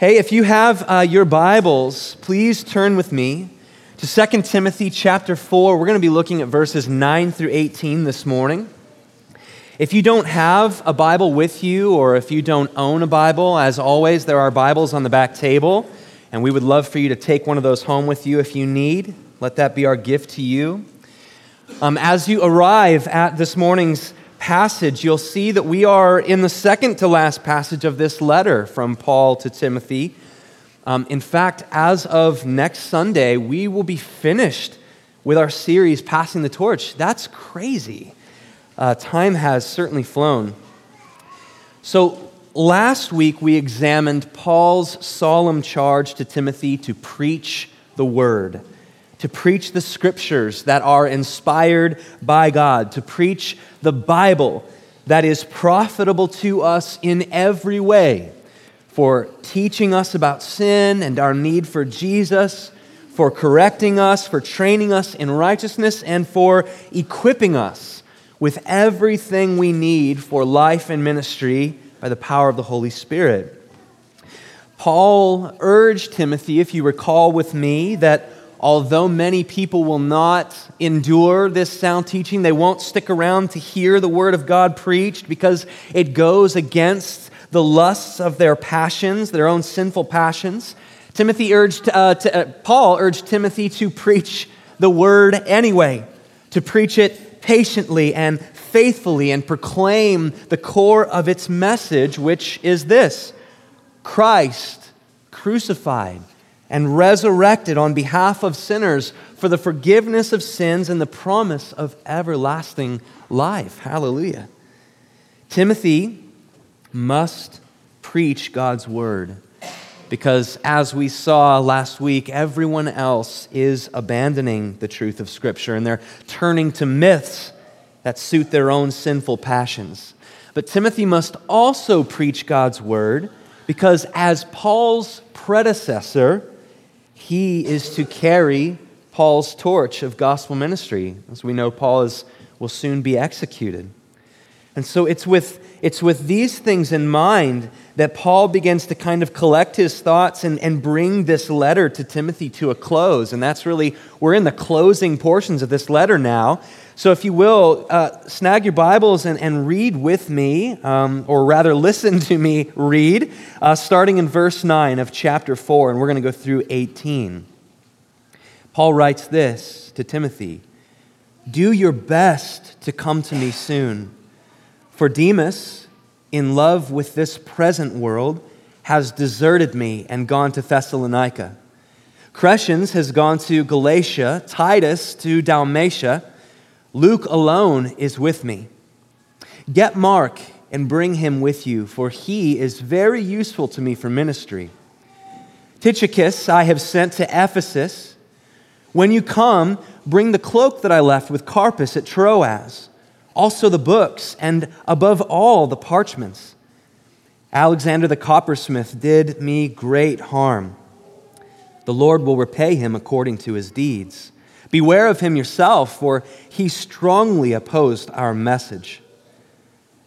Hey, if you have uh, your Bibles, please turn with me to 2 Timothy chapter 4. We're going to be looking at verses 9 through 18 this morning. If you don't have a Bible with you, or if you don't own a Bible, as always, there are Bibles on the back table, and we would love for you to take one of those home with you if you need. Let that be our gift to you. Um, as you arrive at this morning's passage, you'll see that we are in the second to last passage of this letter from Paul to Timothy. Um, in fact, as of next Sunday, we will be finished with our series, Passing the Torch. That's crazy. Uh, time has certainly flown. So, last week we examined Paul's solemn charge to Timothy to preach the word to preach the scriptures that are inspired by God, to preach the Bible that is profitable to us in every way for teaching us about sin and our need for Jesus, for correcting us, for training us in righteousness, and for equipping us with everything we need for life and ministry by the power of the Holy Spirit. Paul urged Timothy, if you recall with me, that although many people will not endure this sound teaching, they won't stick around to hear the word of God preached because it goes against the lusts of their passions, their own sinful passions. Timothy urged, uh, to, uh, Paul urged Timothy to preach the word anyway, to preach it patiently and faithfully and proclaim the core of its message, which is this Christ crucified and resurrected on behalf of sinners for the forgiveness of sins and the promise of everlasting life. Hallelujah. Timothy must preach God's word because, as we saw last week, everyone else is abandoning the truth of Scripture and they're turning to myths that suit their own sinful passions. But Timothy must also preach God's word because, as Paul's predecessor, he is to carry Paul's torch of gospel ministry. As we know, Paul is, will soon be executed. And so it's with, it's with these things in mind that Paul begins to kind of collect his thoughts and, and bring this letter to Timothy to a close. And that's really, we're in the closing portions of this letter now. So, if you will, uh, snag your Bibles and, and read with me, um, or rather, listen to me read, uh, starting in verse 9 of chapter 4, and we're going to go through 18. Paul writes this to Timothy Do your best to come to me soon. For Demas, in love with this present world, has deserted me and gone to Thessalonica. Crescens has gone to Galatia, Titus to Dalmatia. Luke alone is with me. Get Mark and bring him with you, for he is very useful to me for ministry. Tychicus I have sent to Ephesus. When you come, bring the cloak that I left with Carpus at Troas, also the books, and above all, the parchments. Alexander the coppersmith did me great harm. The Lord will repay him according to his deeds. Beware of him yourself, for he strongly opposed our message.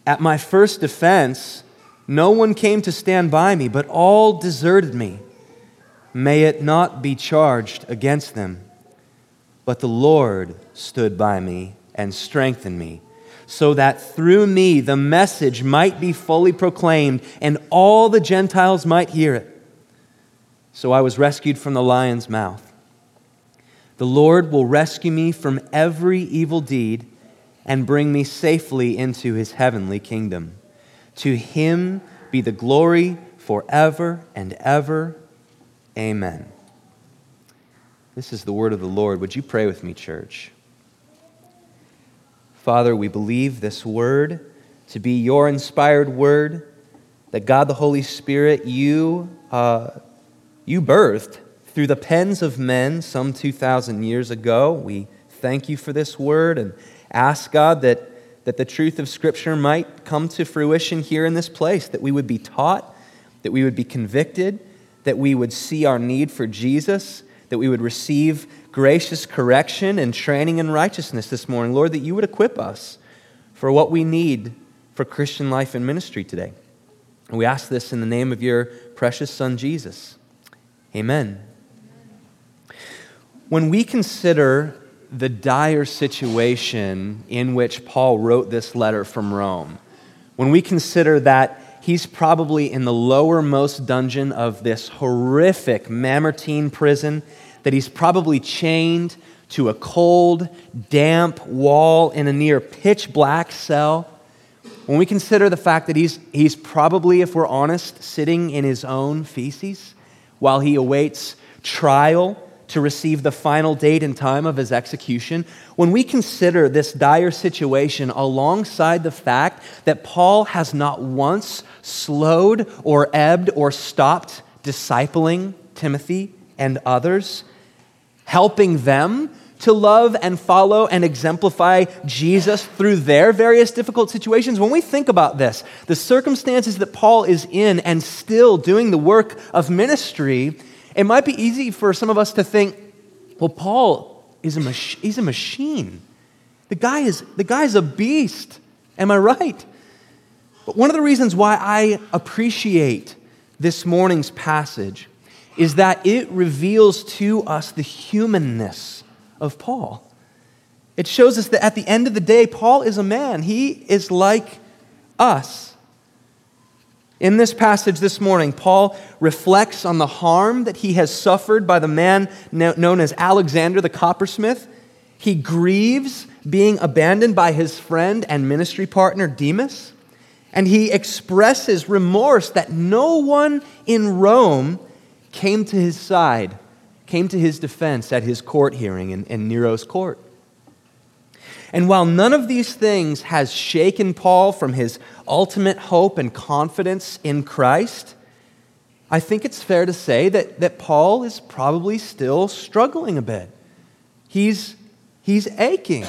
At my first defense, no one came to stand by me, but all deserted me. May it not be charged against them. But the Lord stood by me and strengthened me, so that through me the message might be fully proclaimed and all the Gentiles might hear it. So I was rescued from the lion's mouth. The Lord will rescue me from every evil deed and bring me safely into his heavenly kingdom. To him be the glory forever and ever. Amen. This is the word of the Lord. Would you pray with me, church? Father, we believe this word to be your inspired word, that God the Holy Spirit, you, uh, you birthed through the pens of men some 2,000 years ago. We thank you for this word and ask God that, that the truth of Scripture might come to fruition here in this place, that we would be taught, that we would be convicted, that we would see our need for Jesus, that we would receive gracious correction and training in righteousness this morning. Lord, that you would equip us for what we need for Christian life and ministry today. And we ask this in the name of your precious Son, Jesus. Amen. When we consider the dire situation in which Paul wrote this letter from Rome, when we consider that he's probably in the lowermost dungeon of this horrific Mamertine prison, that he's probably chained to a cold, damp wall in a near pitch black cell, when we consider the fact that he's, he's probably, if we're honest, sitting in his own feces while he awaits trial to receive the final date and time of his execution, when we consider this dire situation alongside the fact that Paul has not once slowed or ebbed or stopped discipling Timothy and others, helping them to love and follow and exemplify Jesus through their various difficult situations. When we think about this, the circumstances that Paul is in and still doing the work of ministry, it might be easy for some of us to think, well, Paul is a, mach- he's a machine. The guy, is, the guy's a beast. Am I right? But one of the reasons why I appreciate this morning's passage is that it reveals to us the humanness of Paul. It shows us that at the end of the day, Paul is a man. He is like us. In this passage this morning, Paul reflects on the harm that he has suffered by the man known as Alexander the coppersmith. He grieves being abandoned by his friend and ministry partner Demas. And he expresses remorse that no one in Rome came to his side came to his defense at his court hearing in, in Nero's court. And while none of these things has shaken Paul from his ultimate hope and confidence in Christ, I think it's fair to say that, that Paul is probably still struggling a bit. He's, he's aching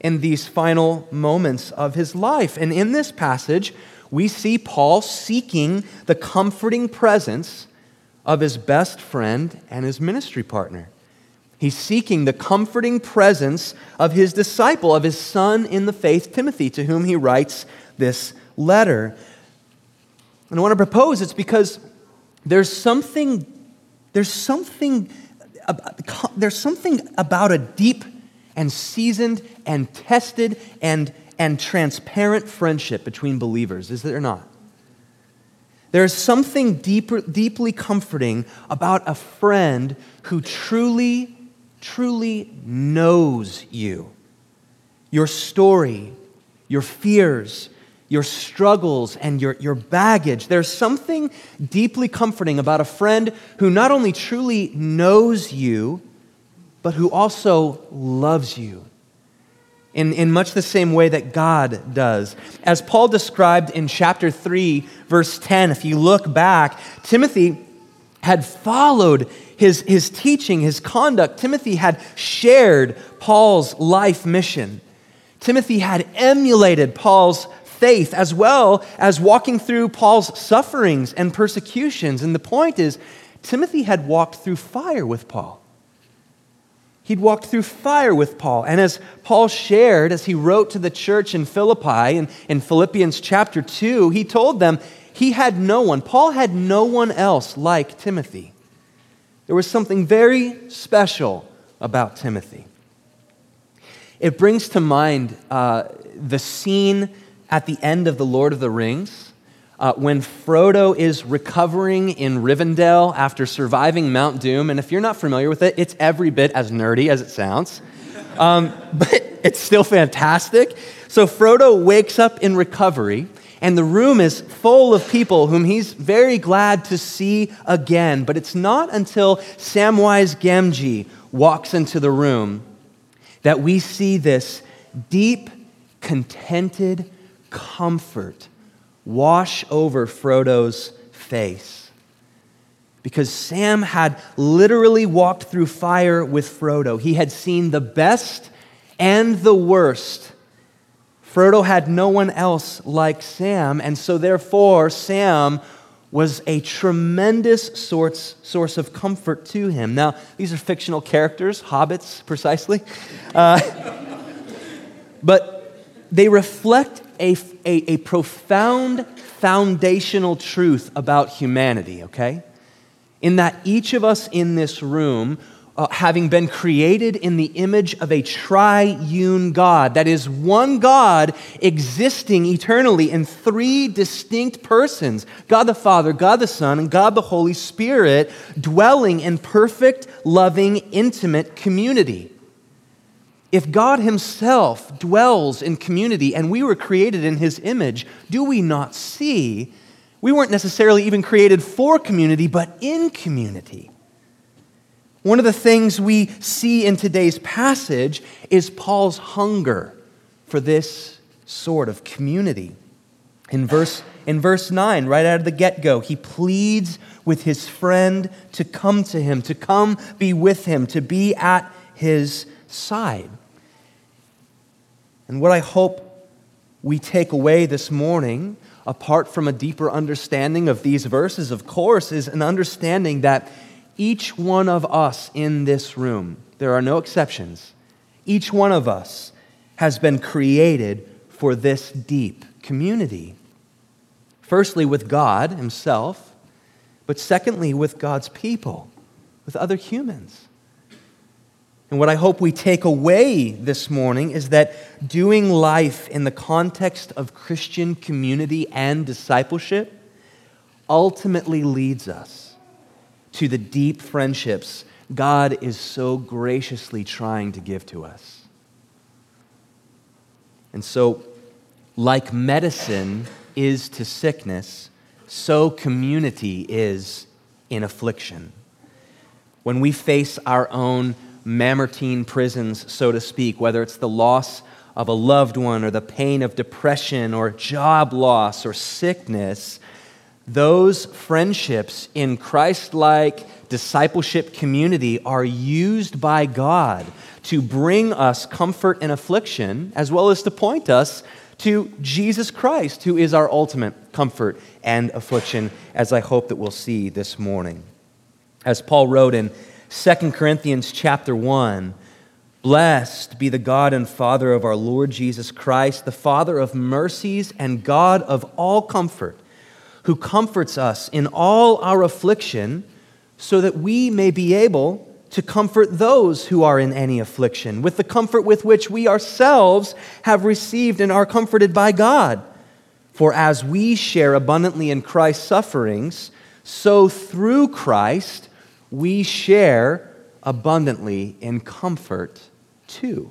in these final moments of his life. And in this passage, we see Paul seeking the comforting presence of his best friend and his ministry partner. He's seeking the comforting presence of his disciple, of his son in the faith, Timothy, to whom he writes this letter. And I want to propose it's because there's something, there's something, there's something about a deep and seasoned and tested and, and transparent friendship between believers, is there not? There's something deeper, deeply comforting about a friend who truly, truly knows you. Your story, your fears, your struggles, and your, your baggage. There's something deeply comforting about a friend who not only truly knows you, but who also loves you in, in much the same way that God does. As Paul described in chapter 3, verse 10, if you look back, Timothy had followed his, his teaching, his conduct. Timothy had shared Paul's life mission. Timothy had emulated Paul's faith as well as walking through Paul's sufferings and persecutions. And the point is, Timothy had walked through fire with Paul. He'd walked through fire with Paul. And as Paul shared, as he wrote to the church in Philippi in, in Philippians chapter 2, he told them he had no one, Paul had no one else like Timothy. There was something very special about Timothy. It brings to mind uh, the scene at the end of The Lord of the Rings uh, when Frodo is recovering in Rivendell after surviving Mount Doom. And if you're not familiar with it, it's every bit as nerdy as it sounds. Um, but it's still fantastic. So Frodo wakes up in recovery, and the room is full of people whom he's very glad to see again. But it's not until Samwise Gamgee walks into the room that we see this deep, contented comfort wash over Frodo's face. Because Sam had literally walked through fire with Frodo. He had seen the best and the worst. Frodo had no one else like Sam, and so therefore, Sam was a tremendous source, source of comfort to him. Now, these are fictional characters, hobbits precisely. Uh, but they reflect a, a, a profound foundational truth about humanity, okay? In that each of us in this room uh, having been created in the image of a triune God. That is, one God existing eternally in three distinct persons God the Father, God the Son, and God the Holy Spirit, dwelling in perfect, loving, intimate community. If God Himself dwells in community and we were created in His image, do we not see we weren't necessarily even created for community, but in community? One of the things we see in today's passage is Paul's hunger for this sort of community. In verse, in verse 9, right out of the get go, he pleads with his friend to come to him, to come be with him, to be at his side. And what I hope we take away this morning, apart from a deeper understanding of these verses, of course, is an understanding that each one of us in this room, there are no exceptions, each one of us has been created for this deep community. Firstly, with God Himself, but secondly, with God's people, with other humans. And what I hope we take away this morning is that doing life in the context of Christian community and discipleship ultimately leads us to the deep friendships God is so graciously trying to give to us. And so, like medicine is to sickness, so community is in affliction. When we face our own Mamertine prisons, so to speak, whether it's the loss of a loved one or the pain of depression or job loss or sickness, those friendships in Christ like discipleship community are used by God to bring us comfort in affliction, as well as to point us to Jesus Christ, who is our ultimate comfort and affliction, as I hope that we'll see this morning. As Paul wrote in 2 Corinthians chapter 1, Blessed be the God and Father of our Lord Jesus Christ, the Father of mercies and God of all comfort who comforts us in all our affliction, so that we may be able to comfort those who are in any affliction, with the comfort with which we ourselves have received and are comforted by God. For as we share abundantly in Christ's sufferings, so through Christ we share abundantly in comfort too.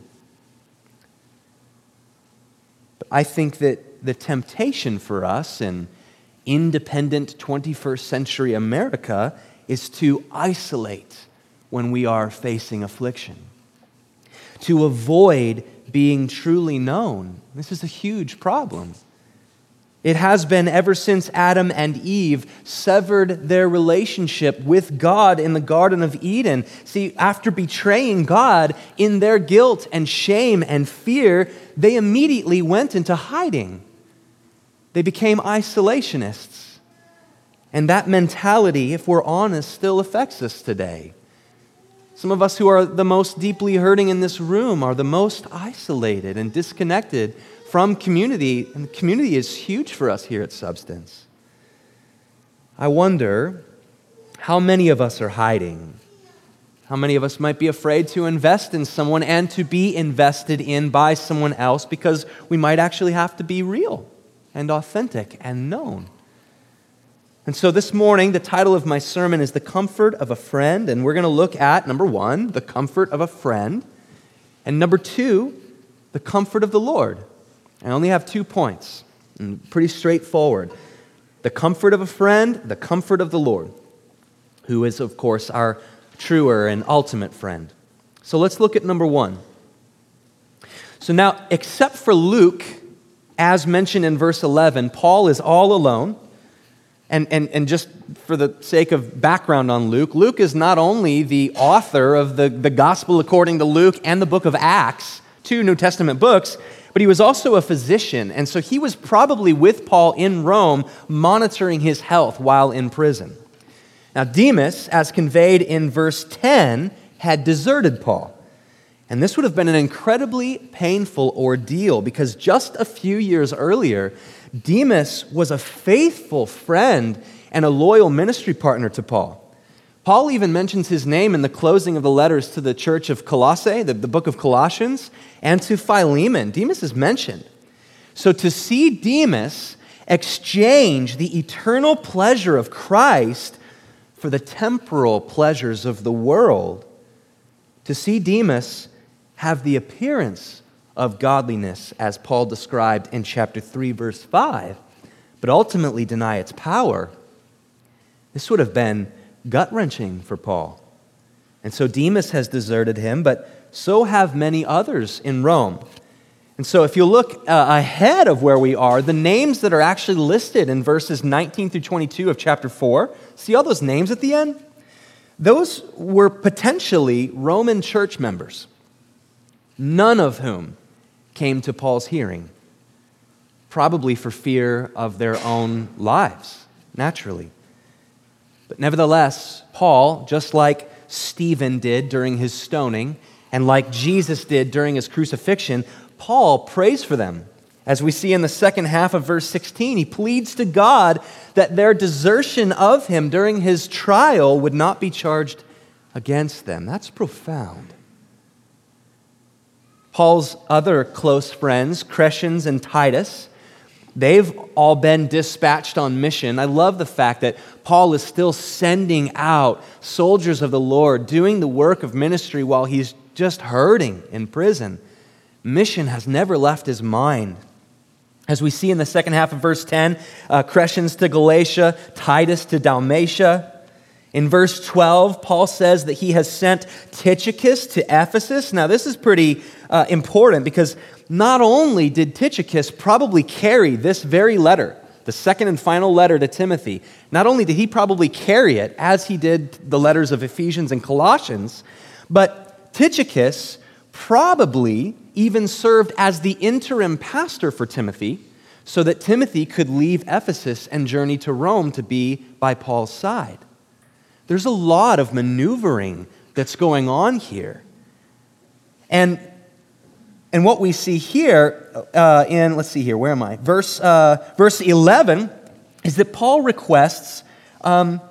But I think that the temptation for us, and independent 21st century America is to isolate when we are facing affliction, to avoid being truly known. This is a huge problem. It has been ever since Adam and Eve severed their relationship with God in the Garden of Eden. See, after betraying God in their guilt and shame and fear, they immediately went into hiding. They became isolationists. And that mentality, if we're honest, still affects us today. Some of us who are the most deeply hurting in this room are the most isolated and disconnected from community, and community is huge for us here at Substance. I wonder how many of us are hiding. How many of us might be afraid to invest in someone and to be invested in by someone else because we might actually have to be real? And authentic and known. And so this morning, the title of my sermon is The Comfort of a Friend. And we're going to look at number one, the comfort of a friend. And number two, the comfort of the Lord. I only have two points, and pretty straightforward. The comfort of a friend, the comfort of the Lord, who is, of course, our truer and ultimate friend. So let's look at number one. So now, except for Luke, as mentioned in verse 11, Paul is all alone. And, and, and just for the sake of background on Luke, Luke is not only the author of the, the Gospel according to Luke and the book of Acts, two New Testament books, but he was also a physician. And so he was probably with Paul in Rome, monitoring his health while in prison. Now, Demas, as conveyed in verse 10, had deserted Paul. And this would have been an incredibly painful ordeal because just a few years earlier, Demas was a faithful friend and a loyal ministry partner to Paul. Paul even mentions his name in the closing of the letters to the church of Colossae, the, the book of Colossians, and to Philemon. Demas is mentioned. So to see Demas exchange the eternal pleasure of Christ for the temporal pleasures of the world, to see Demas have the appearance of godliness, as Paul described in chapter 3, verse 5, but ultimately deny its power, this would have been gut wrenching for Paul. And so Demas has deserted him, but so have many others in Rome. And so, if you look uh, ahead of where we are, the names that are actually listed in verses 19 through 22 of chapter 4, see all those names at the end? Those were potentially Roman church members, none of whom came to Paul's hearing, probably for fear of their own lives, naturally. But nevertheless, Paul, just like Stephen did during his stoning, and like Jesus did during his crucifixion, Paul prays for them. As we see in the second half of verse 16, he pleads to God that their desertion of him during his trial would not be charged against them. That's profound. Paul's other close friends, Crescens and Titus, they've all been dispatched on mission. I love the fact that Paul is still sending out soldiers of the Lord, doing the work of ministry while he's just hurting in prison mission has never left his mind. As we see in the second half of verse 10, uh, Crescens to Galatia, Titus to Dalmatia. In verse 12, Paul says that he has sent Tychicus to Ephesus. Now, this is pretty uh, important because not only did Tychicus probably carry this very letter, the second and final letter to Timothy, not only did he probably carry it as he did the letters of Ephesians and Colossians, but Tychicus probably even served as the interim pastor for Timothy so that Timothy could leave Ephesus and journey to Rome to be by Paul's side. There's a lot of maneuvering that's going on here. And, and what we see here uh, in, let's see here, where am I? Verse, uh, verse 11 is that Paul requests um,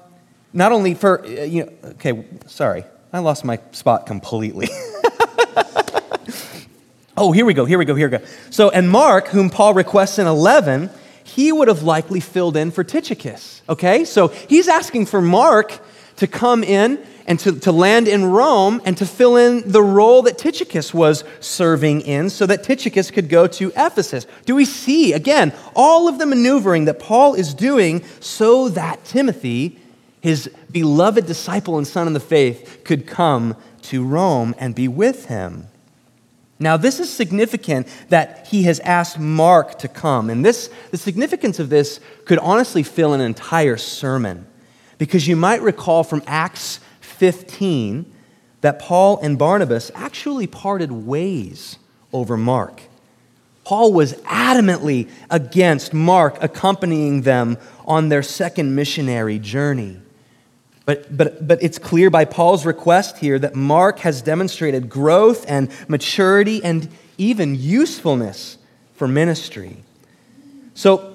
not only for, uh, you know, okay, sorry, I lost my spot completely. Oh, here we go, here we go, here we go. So, and Mark, whom Paul requests in 11, he would have likely filled in for Tychicus. Okay? So he's asking for Mark to come in and to, to land in Rome and to fill in the role that Tychicus was serving in so that Tychicus could go to Ephesus. Do we see, again, all of the maneuvering that Paul is doing so that Timothy, his beloved disciple and son in the faith, could come to Rome and be with him? Now, this is significant that he has asked Mark to come. And this, the significance of this could honestly fill an entire sermon. Because you might recall from Acts 15 that Paul and Barnabas actually parted ways over Mark. Paul was adamantly against Mark accompanying them on their second missionary journey. But, but, but it's clear by Paul's request here that Mark has demonstrated growth and maturity and even usefulness for ministry. So,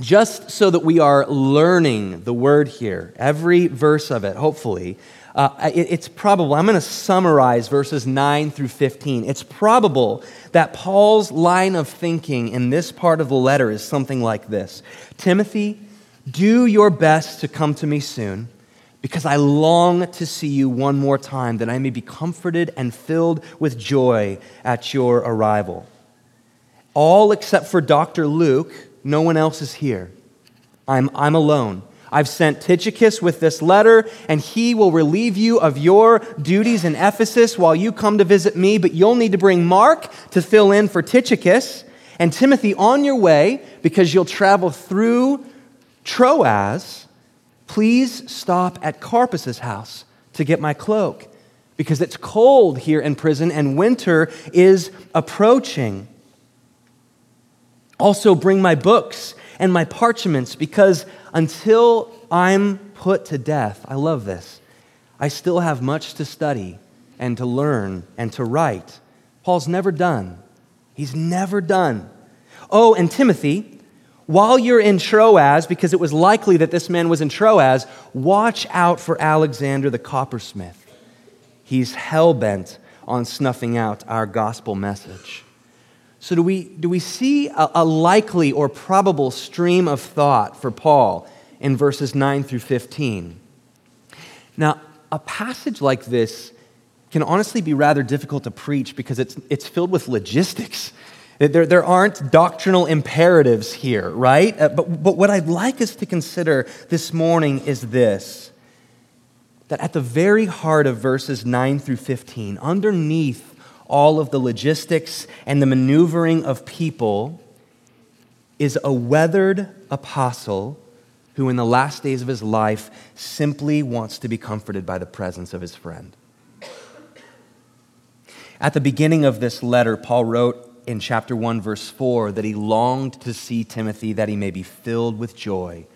just so that we are learning the word here, every verse of it, hopefully, uh, it, it's probable, I'm going to summarize verses 9 through 15. It's probable that Paul's line of thinking in this part of the letter is something like this Timothy, do your best to come to me soon because I long to see you one more time, that I may be comforted and filled with joy at your arrival. All except for Dr. Luke, no one else is here. I'm, I'm alone. I've sent Tychicus with this letter, and he will relieve you of your duties in Ephesus while you come to visit me. But you'll need to bring Mark to fill in for Tychicus and Timothy on your way because you'll travel through Troas Please stop at Carpus's house to get my cloak because it's cold here in prison and winter is approaching. Also, bring my books and my parchments because until I'm put to death, I love this, I still have much to study and to learn and to write. Paul's never done. He's never done. Oh, and Timothy, while you're in Troas, because it was likely that this man was in Troas, watch out for Alexander the coppersmith. He's hell bent on snuffing out our gospel message. So, do we, do we see a, a likely or probable stream of thought for Paul in verses 9 through 15? Now, a passage like this can honestly be rather difficult to preach because it's, it's filled with logistics. There, there aren't doctrinal imperatives here, right? Uh, but, but what I'd like us to consider this morning is this that at the very heart of verses 9 through 15, underneath all of the logistics and the maneuvering of people, is a weathered apostle who, in the last days of his life, simply wants to be comforted by the presence of his friend. At the beginning of this letter, Paul wrote in chapter 1, verse 4, that he longed to see Timothy that he may be filled with joy.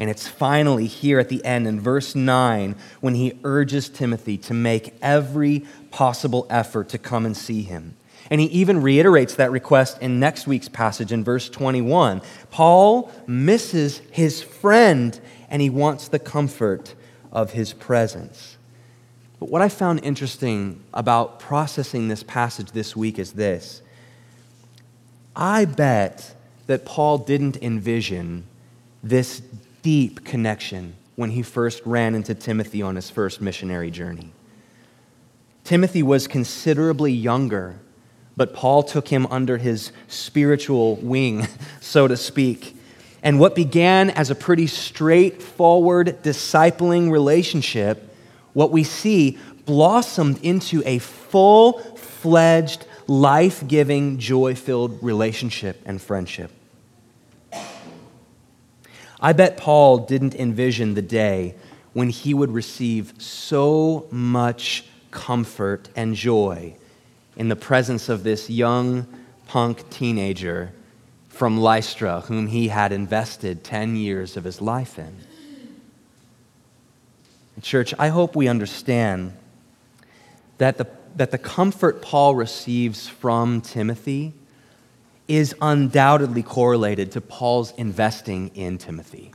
And it's finally here at the end in verse 9 when he urges Timothy to make every possible effort to come and see him. And he even reiterates that request in next week's passage in verse 21. Paul misses his friend and he wants the comfort of his presence. But what I found interesting about processing this passage this week is this I bet that Paul didn't envision this deep connection when he first ran into Timothy on his first missionary journey. Timothy was considerably younger, but Paul took him under his spiritual wing, so to speak. And what began as a pretty straightforward discipling relationship what we see blossomed into a full fledged, life giving, joy filled relationship and friendship. I bet Paul didn't envision the day when he would receive so much comfort and joy in the presence of this young punk teenager from Lystra, whom he had invested 10 years of his life in. Church, I hope we understand that the, that the comfort Paul receives from Timothy is undoubtedly correlated to Paul's investing in Timothy.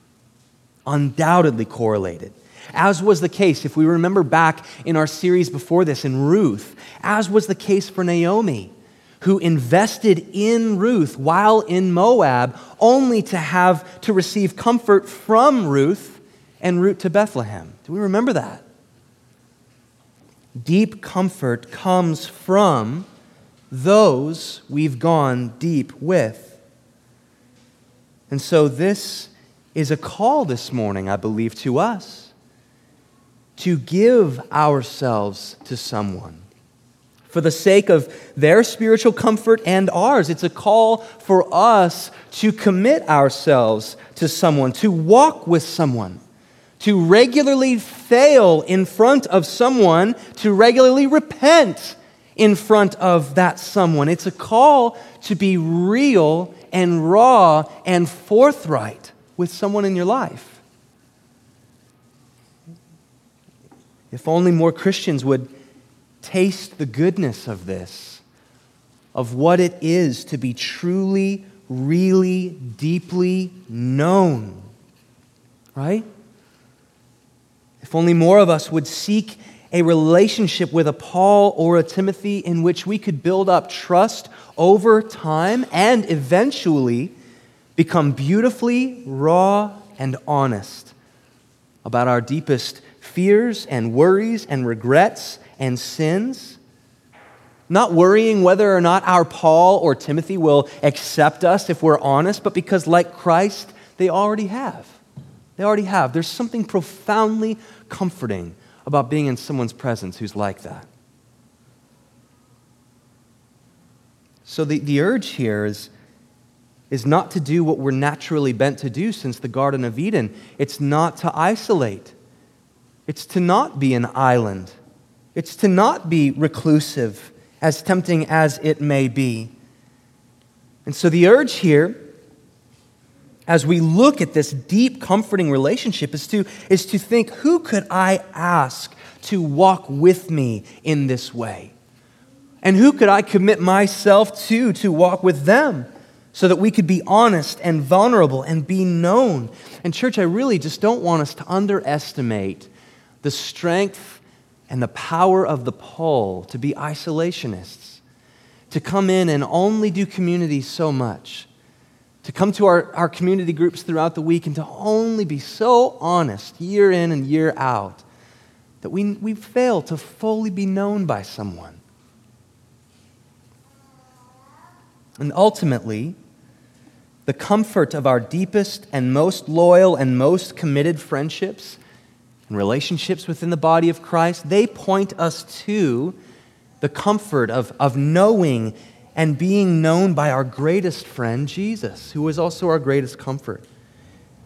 Undoubtedly correlated. As was the case, if we remember back in our series before this in Ruth, as was the case for Naomi, who invested in Ruth while in Moab, only to have to receive comfort from Ruth en route to Bethlehem. Do we remember that? Deep comfort comes from those we've gone deep with. And so, this is a call this morning, I believe, to us to give ourselves to someone for the sake of their spiritual comfort and ours. It's a call for us to commit ourselves to someone, to walk with someone to regularly fail in front of someone, to regularly repent in front of that someone. It's a call to be real and raw and forthright with someone in your life. If only more Christians would taste the goodness of this, of what it is to be truly, really, deeply known. Right? If only more of us would seek a relationship with a Paul or a Timothy in which we could build up trust over time and eventually become beautifully raw and honest about our deepest fears and worries and regrets and sins. Not worrying whether or not our Paul or Timothy will accept us if we're honest, but because, like Christ, they already have. They already have. There's something profoundly comforting about being in someone's presence who's like that. So the, the urge here is, is not to do what we're naturally bent to do since the Garden of Eden. It's not to isolate. It's to not be an island. It's to not be reclusive, as tempting as it may be. And so the urge here as we look at this deep, comforting relationship is to, is to think who could I ask to walk with me in this way? And who could I commit myself to to walk with them so that we could be honest and vulnerable and be known? And, church, I really just don't want us to underestimate the strength and the power of the pull to be isolationists, to come in and only do community so much to come to our, our community groups throughout the week and to only be so honest year in and year out that we, we fail to fully be known by someone. And ultimately, the comfort of our deepest and most loyal and most committed friendships and relationships within the body of Christ, they point us to the comfort of, of knowing and being known by our greatest friend, Jesus, who is also our greatest comfort.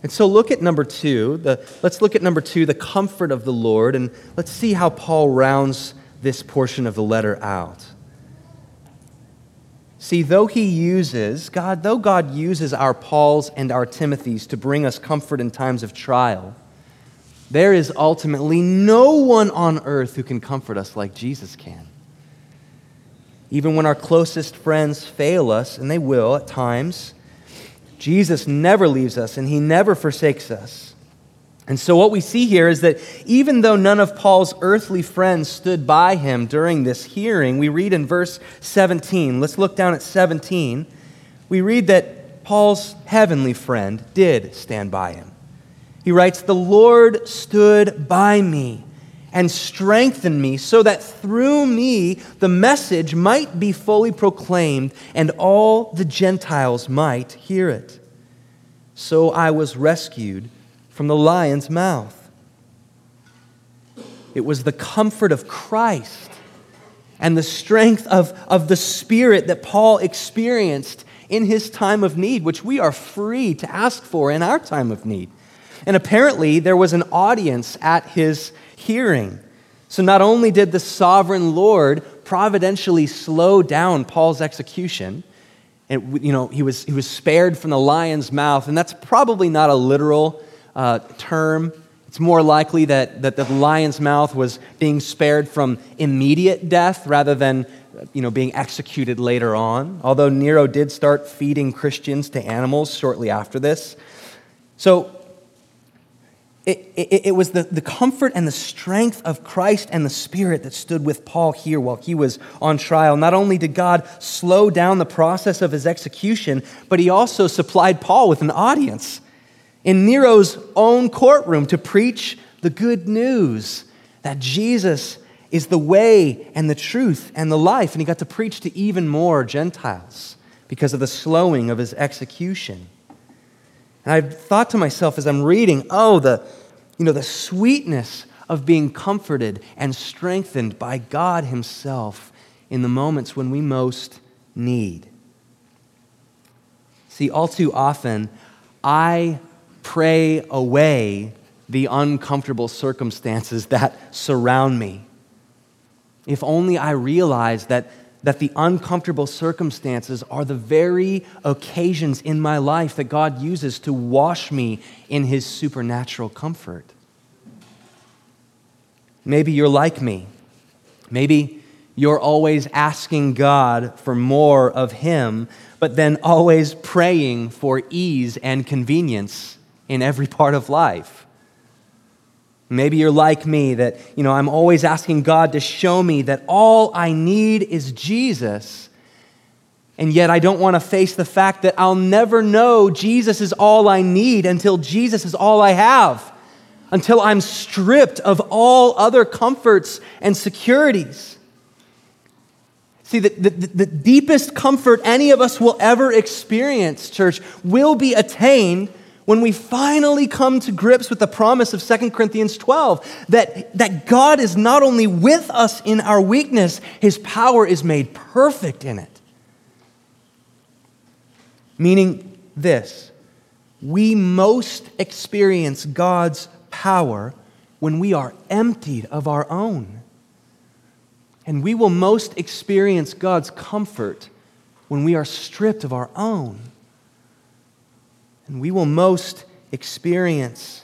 And so look at number two. The, let's look at number two, the comfort of the Lord, and let's see how Paul rounds this portion of the letter out. See, though he uses, God, though God uses our Pauls and our Timothys to bring us comfort in times of trial, there is ultimately no one on earth who can comfort us like Jesus can. Even when our closest friends fail us, and they will at times, Jesus never leaves us and he never forsakes us. And so, what we see here is that even though none of Paul's earthly friends stood by him during this hearing, we read in verse 17, let's look down at 17. We read that Paul's heavenly friend did stand by him. He writes, The Lord stood by me and strengthened me so that through me the message might be fully proclaimed and all the Gentiles might hear it. So I was rescued from the lion's mouth. It was the comfort of Christ and the strength of, of the Spirit that Paul experienced in his time of need, which we are free to ask for in our time of need. And apparently, there was an audience at his hearing. So not only did the sovereign Lord providentially slow down Paul's execution, and you know he was he was spared from the lion's mouth, and that's probably not a literal uh, term. It's more likely that, that the lion's mouth was being spared from immediate death rather than you know, being executed later on, although Nero did start feeding Christians to animals shortly after this. So it, it, it, was the, the comfort and the strength of Christ and the Spirit that stood with Paul here while he was on trial. Not only did God slow down the process of his execution, but he also supplied Paul with an audience in Nero's own courtroom to preach the good news that Jesus is the way and the truth and the life. And he got to preach to even more Gentiles because of the slowing of his execution. And I've thought to myself as I'm reading, oh, the, you know, the sweetness of being comforted and strengthened by God Himself in the moments when we most need. See, all too often, I pray away the uncomfortable circumstances that surround me. If only I realize that that the uncomfortable circumstances are the very occasions in my life that God uses to wash me in His supernatural comfort. Maybe you're like me. Maybe you're always asking God for more of Him, but then always praying for ease and convenience in every part of life. Maybe you're like me that, you know, I'm always asking God to show me that all I need is Jesus. And yet I don't want to face the fact that I'll never know Jesus is all I need until Jesus is all I have, until I'm stripped of all other comforts and securities. See, the, the, the, deepest comfort any of us will ever experience, church, will be attained when we finally come to grips with the promise of 2 Corinthians 12 that, that God is not only with us in our weakness, his power is made perfect in it. Meaning this we most experience God's power when we are emptied of our own. And we will most experience God's comfort when we are stripped of our own. And we will most experience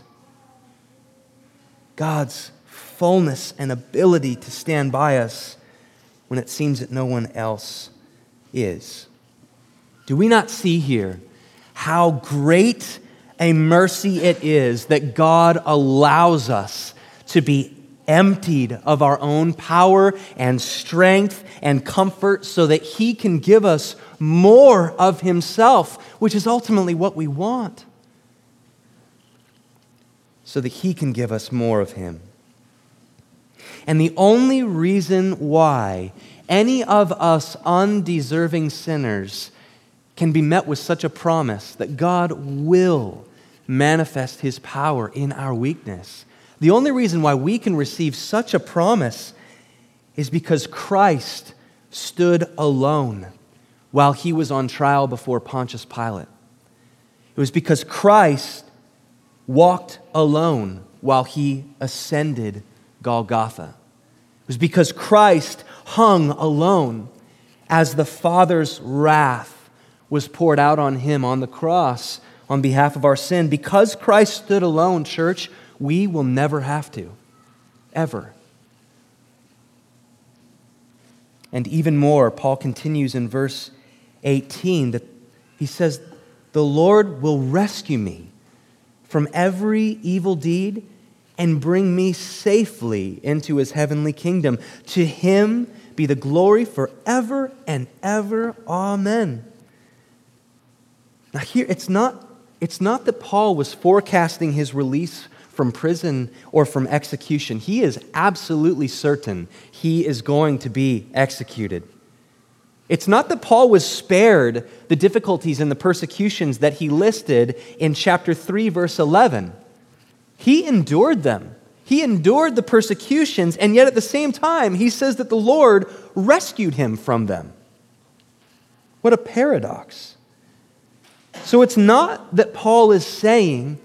God's fullness and ability to stand by us when it seems that no one else is. Do we not see here how great a mercy it is that God allows us to be emptied of our own power and strength and comfort so that He can give us more of Himself, which is ultimately what we want, so that He can give us more of Him. And the only reason why any of us undeserving sinners can be met with such a promise that God will manifest his power in our weakness. The only reason why we can receive such a promise is because Christ stood alone while he was on trial before Pontius Pilate. It was because Christ walked alone while he ascended Golgotha. It was because Christ hung alone as the Father's wrath was poured out on him on the cross on behalf of our sin. Because Christ stood alone, church, we will never have to, ever. And even more, Paul continues in verse 18 that he says, The Lord will rescue me from every evil deed and bring me safely into his heavenly kingdom. To him be the glory forever and ever. Amen. Now, here, it's not, it's not that Paul was forecasting his release from prison or from execution. He is absolutely certain he is going to be executed. It's not that Paul was spared the difficulties and the persecutions that he listed in chapter 3, verse 11. He endured them. He endured the persecutions, and yet at the same time, he says that the Lord rescued him from them. What a paradox. So it's not that Paul is saying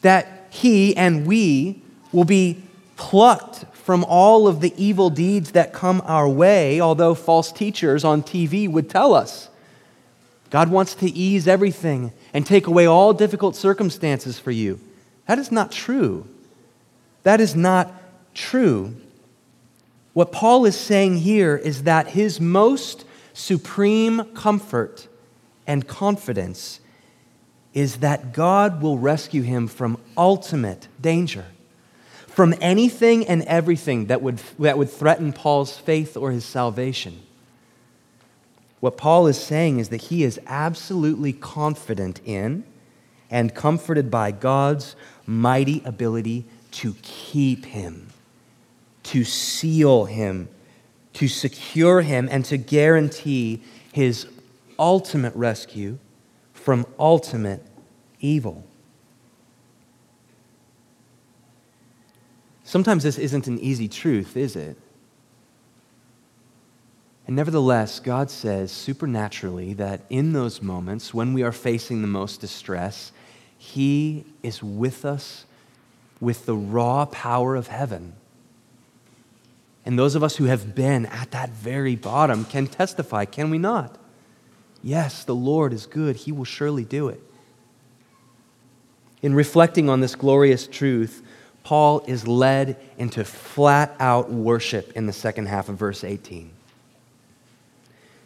that he and we will be plucked from all of the evil deeds that come our way, although false teachers on TV would tell us. God wants to ease everything and take away all difficult circumstances for you. That is not true. That is not true. What Paul is saying here is that his most supreme comfort and confidence is that God will rescue him from ultimate danger, from anything and everything that would, that would threaten Paul's faith or his salvation. What Paul is saying is that he is absolutely confident in and comforted by God's mighty ability to keep him, to seal him, to secure him, and to guarantee his ultimate rescue from ultimate evil. Sometimes this isn't an easy truth, is it? And nevertheless, God says supernaturally that in those moments when we are facing the most distress, He is with us with the raw power of heaven. And those of us who have been at that very bottom can testify, can we not? Yes, the Lord is good. He will surely do it. In reflecting on this glorious truth, Paul is led into flat out worship in the second half of verse 18.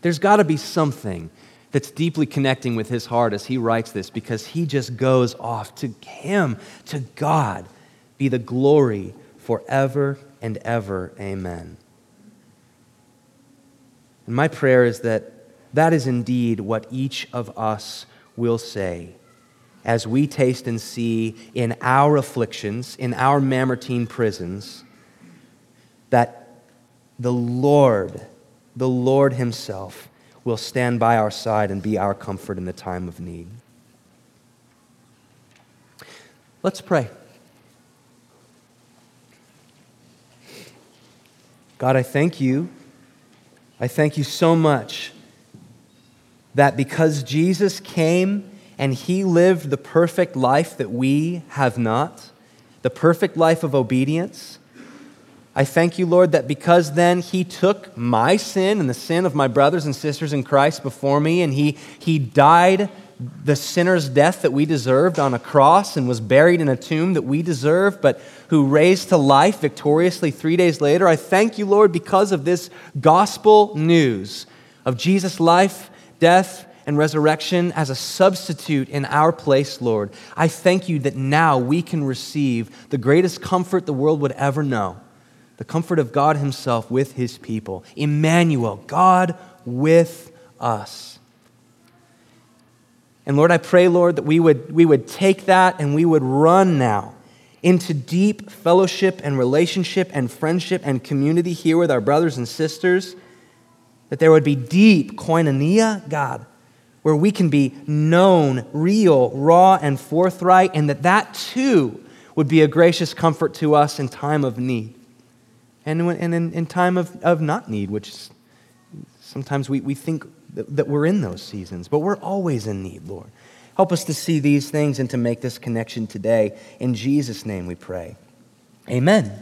There's got to be something that's deeply connecting with his heart as he writes this because he just goes off to him, to God, be the glory forever and ever. Amen. And my prayer is that that is indeed what each of us will say as we taste and see in our afflictions, in our Mamertine prisons, that the Lord, the Lord Himself, will stand by our side and be our comfort in the time of need. Let's pray. God, I thank you. I thank you so much that because Jesus came and he lived the perfect life that we have not, the perfect life of obedience, I thank you, Lord, that because then he took my sin and the sin of my brothers and sisters in Christ before me, and he, he died the sinner's death that we deserved on a cross and was buried in a tomb that we deserved, but who raised to life victoriously three days later. I thank you, Lord, because of this gospel news of Jesus' life, death, and resurrection as a substitute in our place, Lord. I thank you that now we can receive the greatest comfort the world would ever know the comfort of God Himself with His people. Emmanuel, God with us. And Lord, I pray, Lord, that we would, we would take that and we would run now into deep fellowship and relationship and friendship and community here with our brothers and sisters. That there would be deep koinonia, God, where we can be known, real, raw, and forthright, and that that too would be a gracious comfort to us in time of need. And, and in, in time of, of not need, which is, sometimes we, we think that we're in those seasons, but we're always in need, Lord. Help us to see these things and to make this connection today. In Jesus' name we pray. Amen.